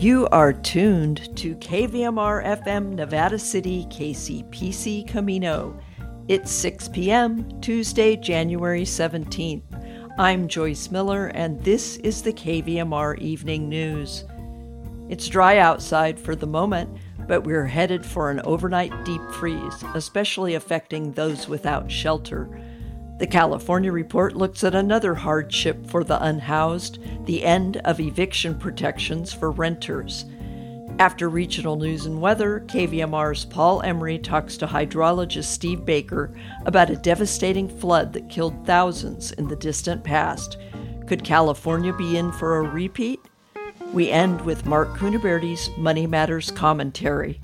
You are tuned to KVMR FM Nevada City KCPC Camino. It's 6 p.m., Tuesday, January 17th. I'm Joyce Miller, and this is the KVMR Evening News. It's dry outside for the moment, but we're headed for an overnight deep freeze, especially affecting those without shelter. The California report looks at another hardship for the unhoused the end of eviction protections for renters. After regional news and weather, KVMR's Paul Emery talks to hydrologist Steve Baker about a devastating flood that killed thousands in the distant past. Could California be in for a repeat? We end with Mark Cunaberti's Money Matters commentary.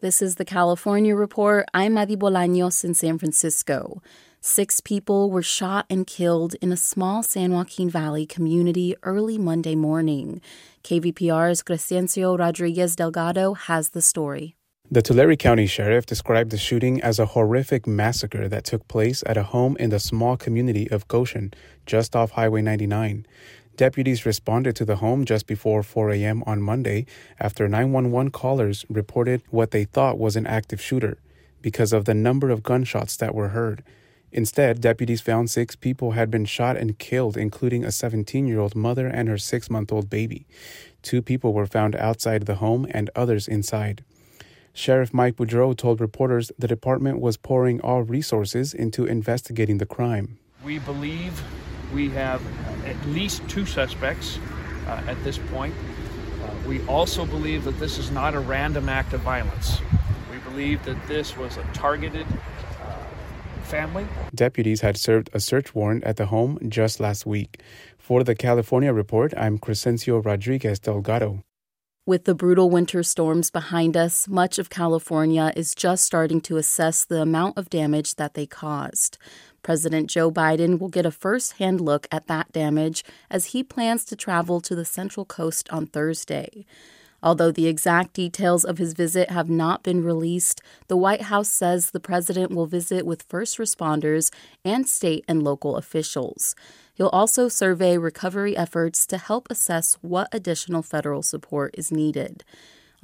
This is the California Report. I'm Madi Bolaños in San Francisco. Six people were shot and killed in a small San Joaquin Valley community early Monday morning. KVPR's Crescencio Rodriguez Delgado has the story. The Tulare County Sheriff described the shooting as a horrific massacre that took place at a home in the small community of Goshen, just off Highway 99. Deputies responded to the home just before 4 a.m. on Monday after 911 callers reported what they thought was an active shooter because of the number of gunshots that were heard. Instead, deputies found six people had been shot and killed, including a 17 year old mother and her six month old baby. Two people were found outside the home and others inside. Sheriff Mike Boudreaux told reporters the department was pouring all resources into investigating the crime. We believe we have at least two suspects uh, at this point. Uh, we also believe that this is not a random act of violence. We believe that this was a targeted uh, family. Deputies had served a search warrant at the home just last week. For the California Report, I'm Crescencio Rodriguez Delgado. With the brutal winter storms behind us, much of California is just starting to assess the amount of damage that they caused. President Joe Biden will get a first hand look at that damage as he plans to travel to the Central Coast on Thursday. Although the exact details of his visit have not been released, the White House says the president will visit with first responders and state and local officials. He'll also survey recovery efforts to help assess what additional federal support is needed.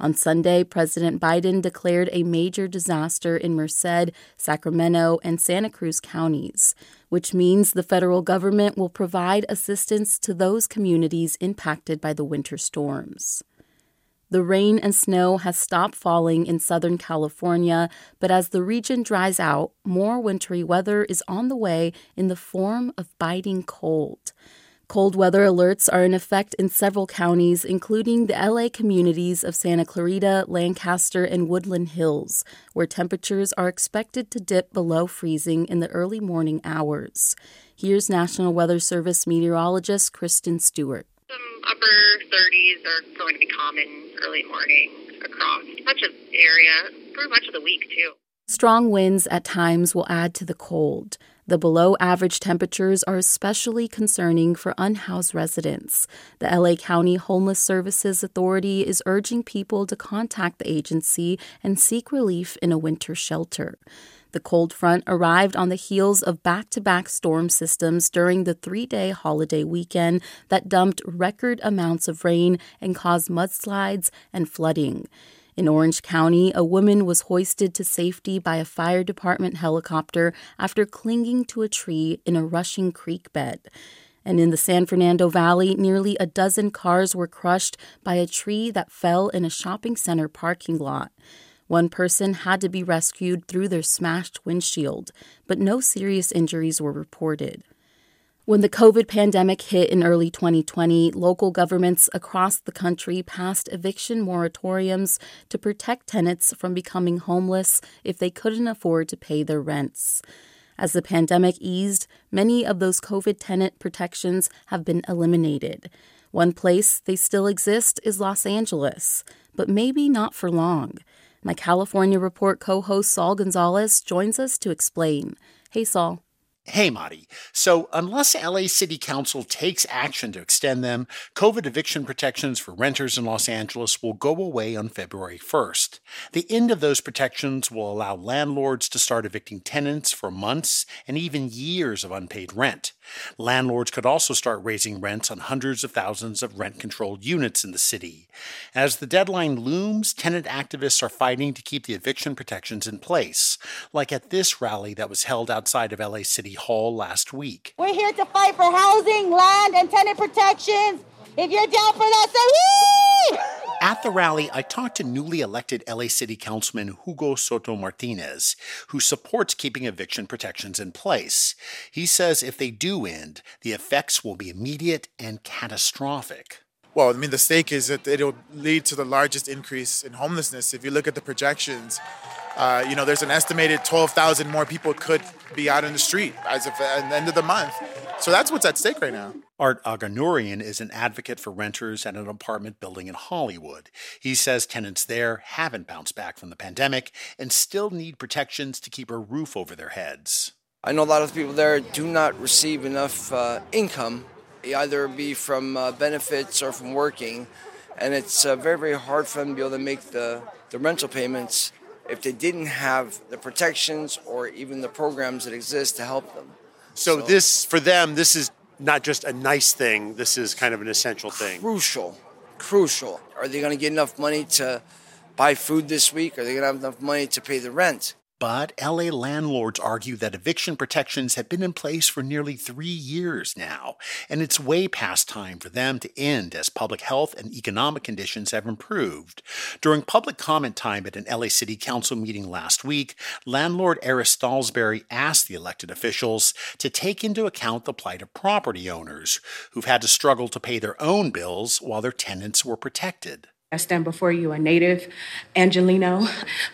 On Sunday, President Biden declared a major disaster in Merced, Sacramento, and Santa Cruz counties, which means the federal government will provide assistance to those communities impacted by the winter storms. The rain and snow has stopped falling in Southern California, but as the region dries out, more wintry weather is on the way in the form of biting cold. Cold weather alerts are in effect in several counties, including the LA communities of Santa Clarita, Lancaster, and Woodland Hills, where temperatures are expected to dip below freezing in the early morning hours. Here's National Weather Service meteorologist Kristen Stewart. Some upper 30s are going to be common early morning across much of the area, through much of the week, too. Strong winds at times will add to the cold. The below average temperatures are especially concerning for unhoused residents. The LA County Homeless Services Authority is urging people to contact the agency and seek relief in a winter shelter. The cold front arrived on the heels of back to back storm systems during the three day holiday weekend that dumped record amounts of rain and caused mudslides and flooding. In Orange County, a woman was hoisted to safety by a fire department helicopter after clinging to a tree in a rushing creek bed. And in the San Fernando Valley, nearly a dozen cars were crushed by a tree that fell in a shopping center parking lot. One person had to be rescued through their smashed windshield, but no serious injuries were reported. When the COVID pandemic hit in early 2020, local governments across the country passed eviction moratoriums to protect tenants from becoming homeless if they couldn't afford to pay their rents. As the pandemic eased, many of those COVID tenant protections have been eliminated. One place they still exist is Los Angeles, but maybe not for long. My California Report co host Saul Gonzalez joins us to explain. Hey, Saul. Hey, Madi. So, unless LA City Council takes action to extend them, COVID eviction protections for renters in Los Angeles will go away on February 1st. The end of those protections will allow landlords to start evicting tenants for months and even years of unpaid rent. Landlords could also start raising rents on hundreds of thousands of rent controlled units in the city. As the deadline looms, tenant activists are fighting to keep the eviction protections in place, like at this rally that was held outside of LA City Hall last week. We're here to fight for housing, land, and tenant protections. If you're down for that, say woo! At the rally, I talked to newly elected LA City Councilman Hugo Soto Martinez, who supports keeping eviction protections in place. He says if they do end, the effects will be immediate and catastrophic. Well, I mean, the stake is that it'll lead to the largest increase in homelessness. If you look at the projections, uh, you know, there's an estimated 12,000 more people could be out in the street as of the end of the month. So that's what's at stake right now. Art Aganourian is an advocate for renters at an apartment building in Hollywood. He says tenants there haven't bounced back from the pandemic and still need protections to keep a roof over their heads. I know a lot of people there do not receive enough uh, income, either be from uh, benefits or from working, and it's uh, very, very hard for them to be able to make the, the rental payments if they didn't have the protections or even the programs that exist to help them. So, so this, for them, this is not just a nice thing, this is kind of an essential thing. Crucial. Crucial. Are they going to get enough money to buy food this week? Are they going to have enough money to pay the rent? But LA landlords argue that eviction protections have been in place for nearly three years now, and it's way past time for them to end as public health and economic conditions have improved. During public comment time at an LA City Council meeting last week, landlord Eric Stallsbury asked the elected officials to take into account the plight of property owners who've had to struggle to pay their own bills while their tenants were protected. I stand before you a native Angelino,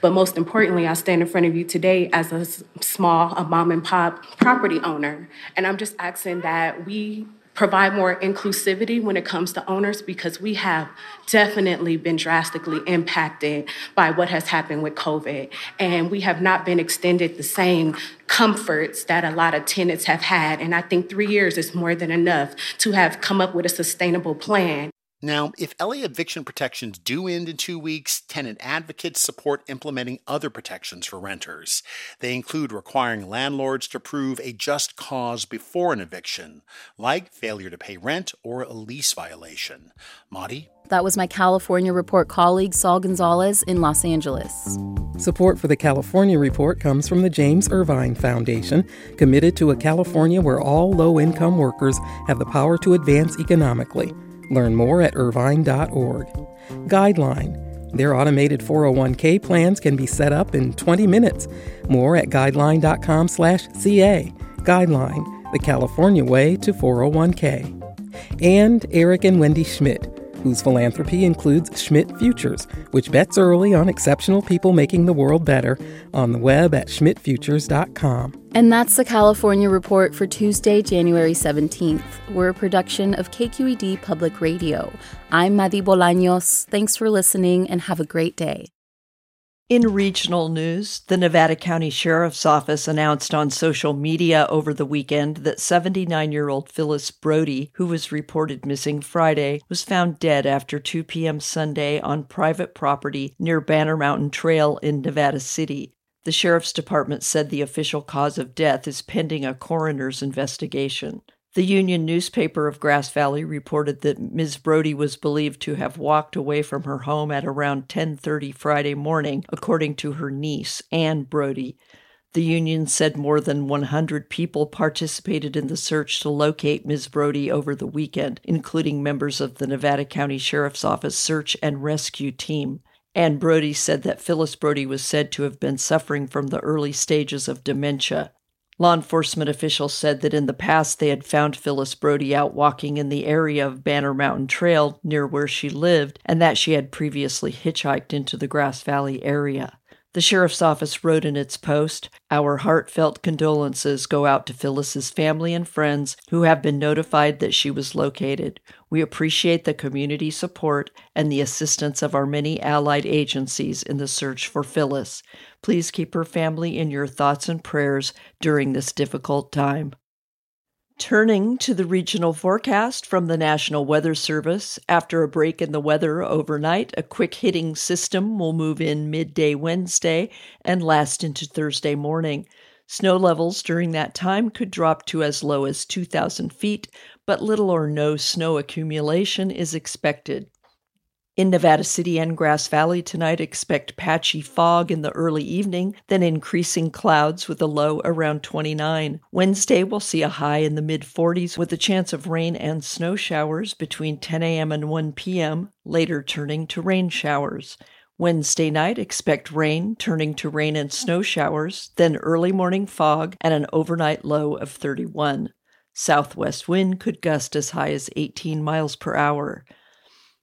but most importantly, I stand in front of you today as a small, a mom and pop property owner. And I'm just asking that we provide more inclusivity when it comes to owners because we have definitely been drastically impacted by what has happened with COVID. And we have not been extended the same comforts that a lot of tenants have had. And I think three years is more than enough to have come up with a sustainable plan. Now, if LA eviction protections do end in two weeks, tenant advocates support implementing other protections for renters. They include requiring landlords to prove a just cause before an eviction, like failure to pay rent or a lease violation. Madi? That was my California Report colleague Saul Gonzalez in Los Angeles. Support for the California Report comes from the James Irvine Foundation, committed to a California where all low income workers have the power to advance economically. Learn more at irvine.org. Guideline. Their automated 401k plans can be set up in 20 minutes. More at guideline.com/ca. Guideline, the California way to 401k. And Eric and Wendy Schmidt whose philanthropy includes Schmidt Futures, which bets early on exceptional people making the world better, on the web at schmidtfutures.com. And that's the California Report for Tuesday, January 17th. We're a production of KQED Public Radio. I'm Madi Bolaños. Thanks for listening and have a great day. In regional news, the Nevada County Sheriff's Office announced on social media over the weekend that 79 year old Phyllis Brody, who was reported missing Friday, was found dead after 2 p.m. Sunday on private property near Banner Mountain Trail in Nevada City. The Sheriff's Department said the official cause of death is pending a coroner's investigation. The Union newspaper of Grass Valley reported that Ms. Brody was believed to have walked away from her home at around 10:30 Friday morning, according to her niece, Ann Brody. The Union said more than 100 people participated in the search to locate Ms. Brody over the weekend, including members of the Nevada County Sheriff's Office search and rescue team. Ann Brody said that Phyllis Brody was said to have been suffering from the early stages of dementia. Law enforcement officials said that in the past they had found Phyllis Brody out walking in the area of Banner Mountain Trail near where she lived, and that she had previously hitchhiked into the Grass Valley area. The sheriff's office wrote in its post Our heartfelt condolences go out to Phyllis's family and friends who have been notified that she was located. We appreciate the community support and the assistance of our many allied agencies in the search for Phyllis. Please keep her family in your thoughts and prayers during this difficult time. Turning to the regional forecast from the National Weather Service, after a break in the weather overnight, a quick hitting system will move in midday Wednesday and last into Thursday morning. Snow levels during that time could drop to as low as 2,000 feet, but little or no snow accumulation is expected. In Nevada City and Grass Valley tonight, expect patchy fog in the early evening, then increasing clouds with a low around 29. Wednesday, we'll see a high in the mid 40s with a chance of rain and snow showers between 10 a.m. and 1 p.m., later turning to rain showers. Wednesday night, expect rain, turning to rain and snow showers, then early morning fog and an overnight low of 31. Southwest wind could gust as high as 18 miles per hour.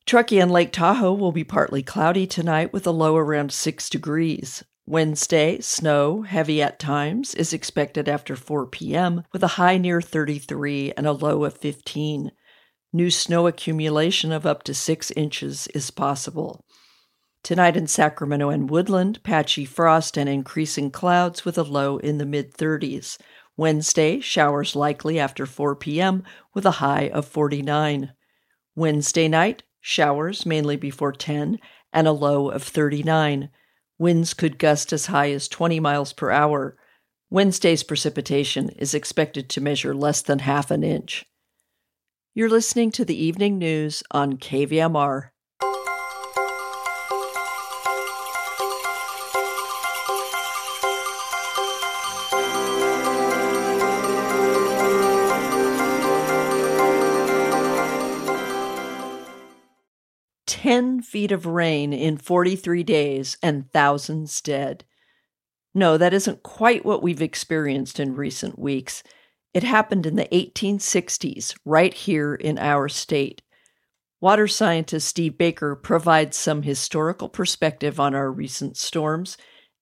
Truckee and Lake Tahoe will be partly cloudy tonight with a low around 6 degrees. Wednesday, snow, heavy at times, is expected after 4 p.m. with a high near 33 and a low of 15. New snow accumulation of up to 6 inches is possible. Tonight in Sacramento and Woodland, patchy frost and increasing clouds with a low in the mid 30s. Wednesday, showers likely after 4 p.m. with a high of 49. Wednesday night, showers mainly before 10, and a low of 39. Winds could gust as high as 20 miles per hour. Wednesday's precipitation is expected to measure less than half an inch. You're listening to the evening news on KVMR. 10 feet of rain in 43 days and thousands dead. No, that isn't quite what we've experienced in recent weeks. It happened in the 1860s, right here in our state. Water scientist Steve Baker provides some historical perspective on our recent storms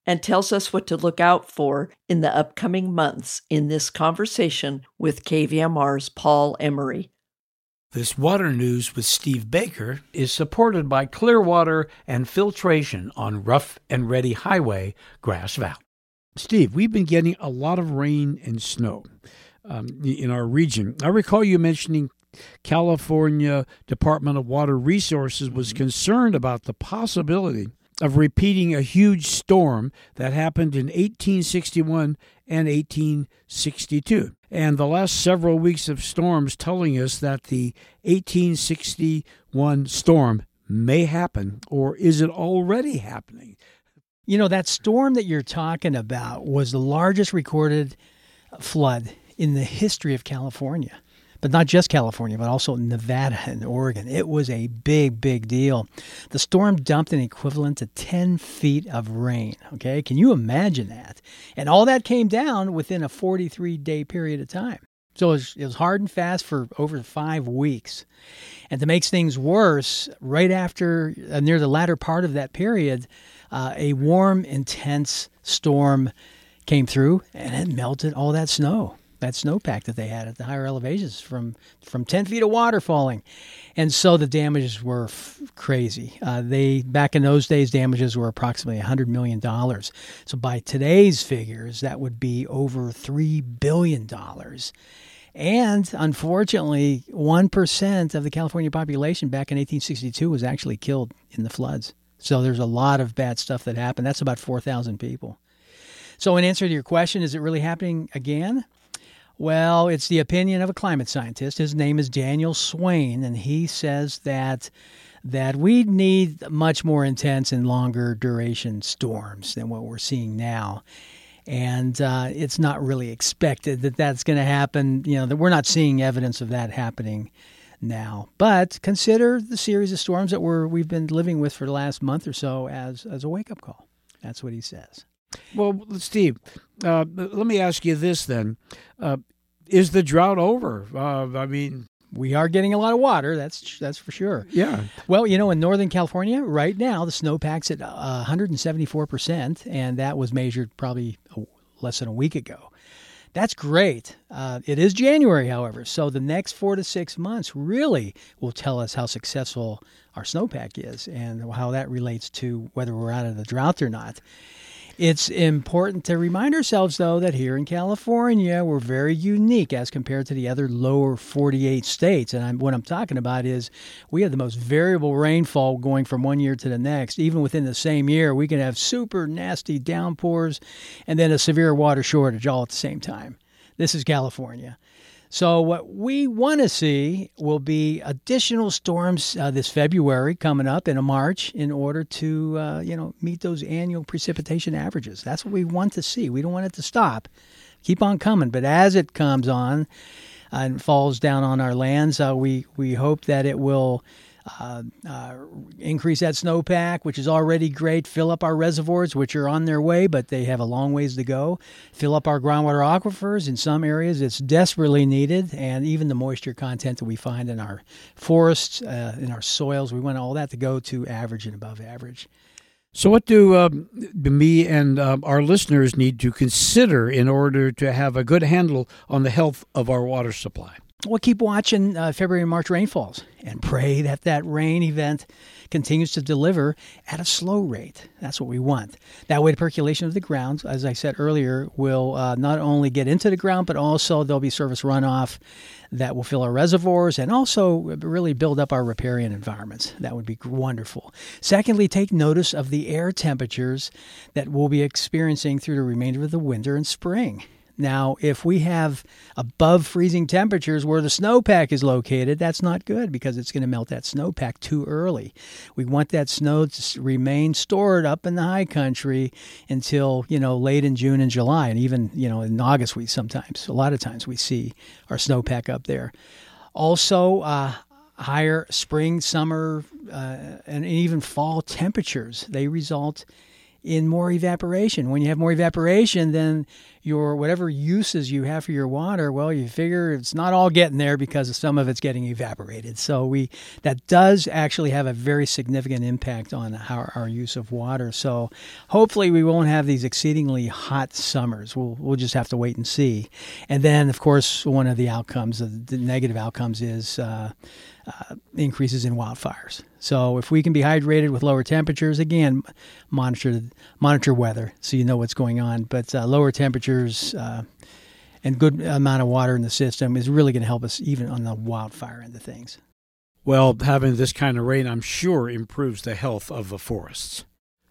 and tells us what to look out for in the upcoming months in this conversation with KVMR's Paul Emery. This water news with Steve Baker is supported by Clearwater and Filtration on Rough and Ready Highway, Grass Valley. Steve, we've been getting a lot of rain and snow um, in our region. I recall you mentioning California Department of Water Resources was concerned about the possibility of repeating a huge storm that happened in 1861 and 1862. And the last several weeks of storms telling us that the 1861 storm may happen, or is it already happening? You know, that storm that you're talking about was the largest recorded flood in the history of California but not just California, but also Nevada and Oregon. It was a big, big deal. The storm dumped an equivalent to 10 feet of rain. Okay, can you imagine that? And all that came down within a 43 day period of time. So it was, it was, hard and fast for over five weeks. And to make things worse, right after, uh, near the latter part of that period, uh, a warm, intense storm came through and it melted all that snow that snowpack that they had at the higher elevations from from 10 feet of water falling. And so the damages were f- crazy. Uh, they back in those days damages were approximately 100 million dollars. So by today's figures that would be over 3 billion dollars. And unfortunately 1% of the california population back in 1862 was actually killed in the floods. So there's a lot of bad stuff that happened. That's about 4000 people. So in answer to your question is it really happening again well, it's the opinion of a climate scientist. His name is Daniel Swain, and he says that that we need much more intense and longer duration storms than what we're seeing now. And uh, it's not really expected that that's going to happen. You know, that we're not seeing evidence of that happening now. But consider the series of storms that we're we've been living with for the last month or so as as a wake up call. That's what he says. Well, Steve, uh, let me ask you this then: uh, Is the drought over? Uh, I mean, we are getting a lot of water. That's that's for sure. Yeah. Well, you know, in Northern California right now, the snowpack's at 174 uh, percent, and that was measured probably less than a week ago. That's great. Uh, it is January, however, so the next four to six months really will tell us how successful our snowpack is and how that relates to whether we're out of the drought or not. It's important to remind ourselves, though, that here in California, we're very unique as compared to the other lower 48 states. And I'm, what I'm talking about is we have the most variable rainfall going from one year to the next. Even within the same year, we can have super nasty downpours and then a severe water shortage all at the same time. This is California. So, what we want to see will be additional storms uh, this February coming up in March in order to, uh, you know, meet those annual precipitation averages. That's what we want to see. We don't want it to stop. Keep on coming. But as it comes on and falls down on our lands, uh, we, we hope that it will uh, uh, increase that snowpack, which is already great. Fill up our reservoirs, which are on their way, but they have a long ways to go. Fill up our groundwater aquifers. In some areas, it's desperately needed, and even the moisture content that we find in our forests, uh, in our soils, we want all that to go to average and above average. So, what do um, me and um, our listeners need to consider in order to have a good handle on the health of our water supply? We'll keep watching uh, February and March rainfalls and pray that that rain event continues to deliver at a slow rate. That's what we want. That way, the percolation of the ground, as I said earlier, will uh, not only get into the ground, but also there'll be surface runoff that will fill our reservoirs and also really build up our riparian environments. That would be wonderful. Secondly, take notice of the air temperatures that we'll be experiencing through the remainder of the winter and spring. Now, if we have above freezing temperatures where the snowpack is located, that's not good because it's going to melt that snowpack too early. We want that snow to remain stored up in the high country until, you know, late in June and July. And even, you know, in August, we sometimes, a lot of times, we see our snowpack up there. Also, uh, higher spring, summer, uh, and even fall temperatures. They result in more evaporation. When you have more evaporation, then your whatever uses you have for your water, well, you figure it's not all getting there because some of it's getting evaporated. So we that does actually have a very significant impact on our, our use of water. So hopefully we won't have these exceedingly hot summers. We'll we'll just have to wait and see. And then of course one of the outcomes, the negative outcomes, is uh, uh, increases in wildfires. So if we can be hydrated with lower temperatures, again, monitor monitor weather so you know what's going on. But uh, lower temperatures uh, and good amount of water in the system is really going to help us even on the wildfire end of things. Well, having this kind of rain, I'm sure, improves the health of the forests.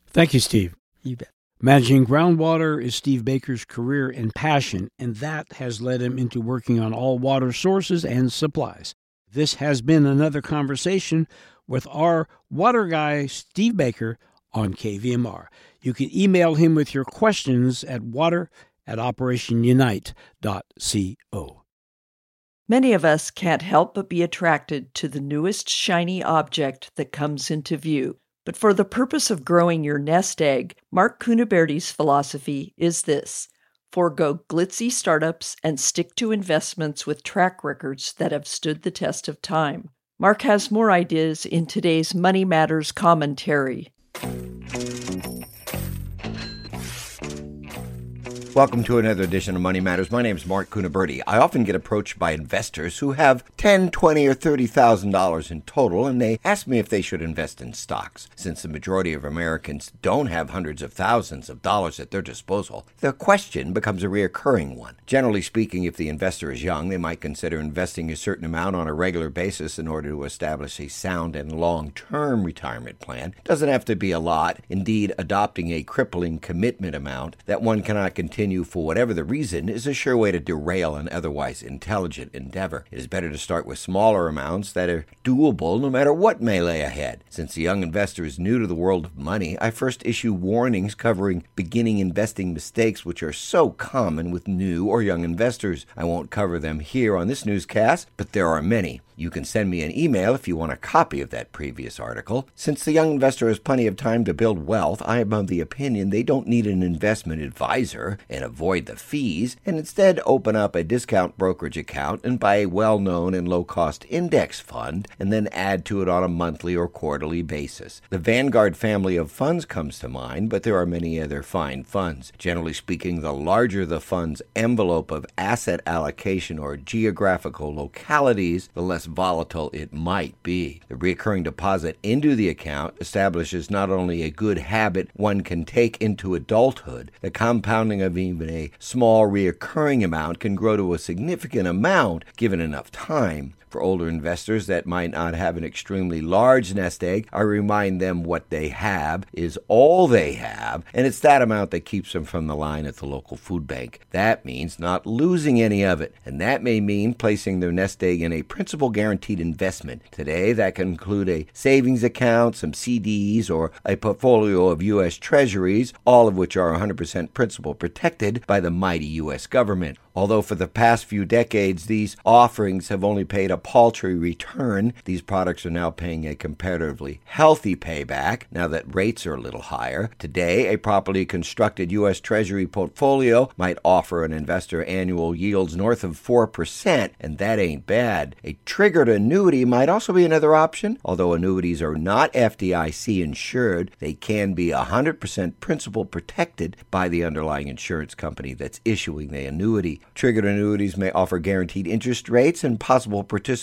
Thank you, Steve. You bet. Managing groundwater is Steve Baker's career and passion, and that has led him into working on all water sources and supplies. This has been another conversation with our water guy, Steve Baker, on KVMR. You can email him with your questions at water at operationunite.co. Many of us can't help but be attracted to the newest shiny object that comes into view. But for the purpose of growing your nest egg, Mark Cunaberti's philosophy is this forego glitzy startups and stick to investments with track records that have stood the test of time. Mark has more ideas in today's Money Matters commentary. Welcome to another edition of Money Matters. My name is Mark Cunaberti. I often get approached by investors who have ten, twenty, or thirty thousand dollars in total, and they ask me if they should invest in stocks. Since the majority of Americans don't have hundreds of thousands of dollars at their disposal, the question becomes a reoccurring one. Generally speaking, if the investor is young, they might consider investing a certain amount on a regular basis in order to establish a sound and long-term retirement plan. It doesn't have to be a lot. Indeed, adopting a crippling commitment amount that one cannot continue continue for whatever the reason is a sure way to derail an otherwise intelligent endeavor. It is better to start with smaller amounts that are doable no matter what may lay ahead. Since the young investor is new to the world of money, I first issue warnings covering beginning investing mistakes which are so common with new or young investors. I won't cover them here on this newscast, but there are many. You can send me an email if you want a copy of that previous article. Since the young investor has plenty of time to build wealth, I am of the opinion they don't need an investment advisor and avoid the fees, and instead open up a discount brokerage account and buy a well known and low cost index fund and then add to it on a monthly or quarterly basis. The Vanguard family of funds comes to mind, but there are many other fine funds. Generally speaking, the larger the fund's envelope of asset allocation or geographical localities, the less less volatile it might be. The recurring deposit into the account establishes not only a good habit one can take into adulthood, the compounding of even a small recurring amount can grow to a significant amount given enough time. For older investors that might not have an extremely large nest egg, I remind them what they have is all they have, and it's that amount that keeps them from the line at the local food bank. That means not losing any of it, and that may mean placing their nest egg in a principal guaranteed investment. Today, that can include a savings account, some CDs, or a portfolio of U.S. Treasuries, all of which are 100% principal protected by the mighty U.S. government. Although for the past few decades these offerings have only paid a paltry return, these products are now paying a comparatively healthy payback now that rates are a little higher. Today, a properly constructed U.S. Treasury portfolio might offer an investor annual yields north of 4%, and that ain't bad. A triggered annuity might also be another option. Although annuities are not FDIC insured, they can be 100% principal protected by the underlying insurance company that's issuing the annuity. Triggered annuities may offer guaranteed interest rates and possible participation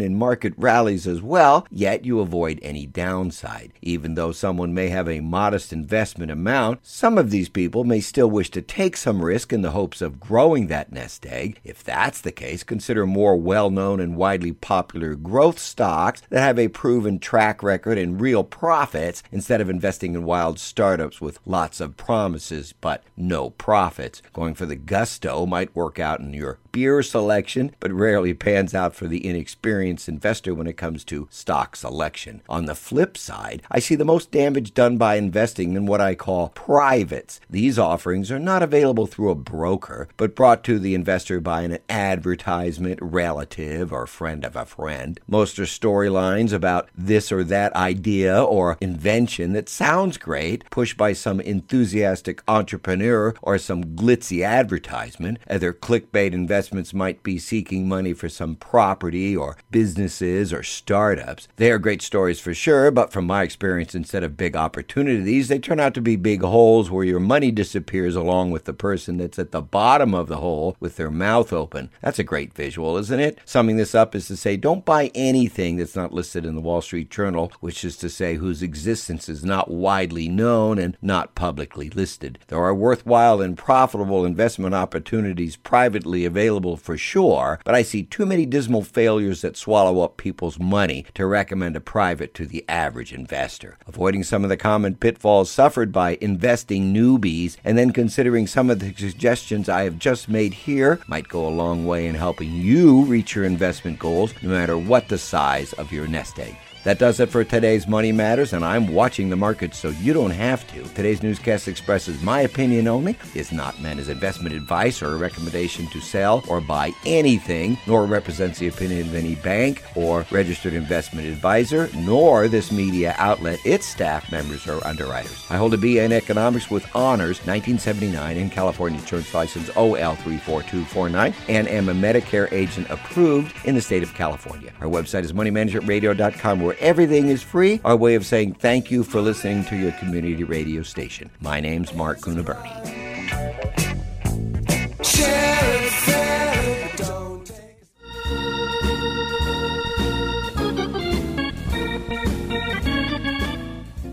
in market rallies as well, yet you avoid any downside. Even though someone may have a modest investment amount, some of these people may still wish to take some risk in the hopes of growing that nest egg. If that's the case, consider more well known and widely popular growth stocks that have a proven track record and real profits instead of investing in wild startups with lots of promises but no profits. Going for the gusto might work out in your beer selection, but rarely pans out for the inexperienced investor when it comes to stock selection. On the flip side, I see the most damage done by investing in what I call privates. These offerings are not available through a broker, but brought to the investor by an advertisement, relative, or friend of a friend. Most are storylines about this or that idea or invention that sounds great, pushed by some enthusiastic entrepreneur or some glitzy advertisement. Other clickbait investments might be seeking money for some property or businesses or startups. They are great stories for sure, but from my experience, instead of big opportunities, they turn out to be big holes where your money disappears along with the person that's at the bottom of the hole with their mouth open. That's a great visual, isn't it? Summing this up is to say don't buy anything that's not listed in the Wall Street Journal, which is to say whose existence is not widely known and not publicly listed. There are worthwhile and profitable investment opportunities privately available for sure, but I see too many dismal failures that swallow up people's money to recommend a private to the average investor. Avoiding some of the common pitfalls suffered by investing newbies and then considering some of the suggestions I have just made here might go a long way in helping you reach your investment goals no matter what the size of your nest egg. That does it for today's Money Matters, and I'm watching the markets so you don't have to. Today's newscast expresses my opinion only, is not meant as investment advice or a recommendation to sell or buy anything, nor represents the opinion of any bank or registered investment advisor, nor this media outlet, its staff, members, or underwriters. I hold a BA in economics with honors 1979 in California Insurance License OL34249 and am a Medicare agent approved in the state of California. Our website is moneymanagementradio.com where everything is free, our way of saying thank you for listening to your community radio station. My name's Mark Cunaberti.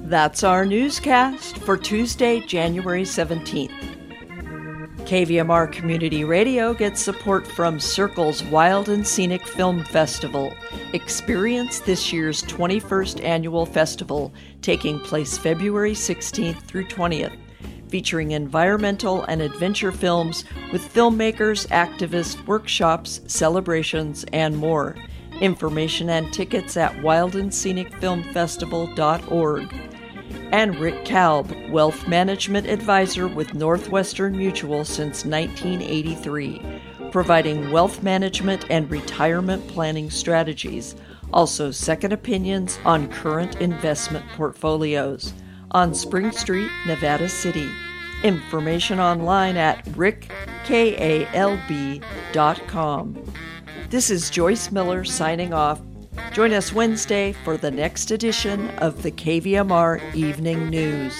That's our newscast for Tuesday, January 17th. KVMR Community Radio gets support from SYRCL's Wild and Scenic Film Festival. Experience this year's 21st annual festival taking place February 16th through 20th, featuring environmental and adventure films with filmmakers, activists, workshops, celebrations, and more. Information and tickets at wildandscenicfilmfestival.org and Rick Kalb, Wealth Management Advisor with Northwestern Mutual since 1983, providing wealth management and retirement planning strategies, also second opinions on current investment portfolios. On Spring Street, Nevada City. Information online at rickkalb.com. This is Joyce Miller signing off. Join us Wednesday for the next edition of the KVMR Evening News.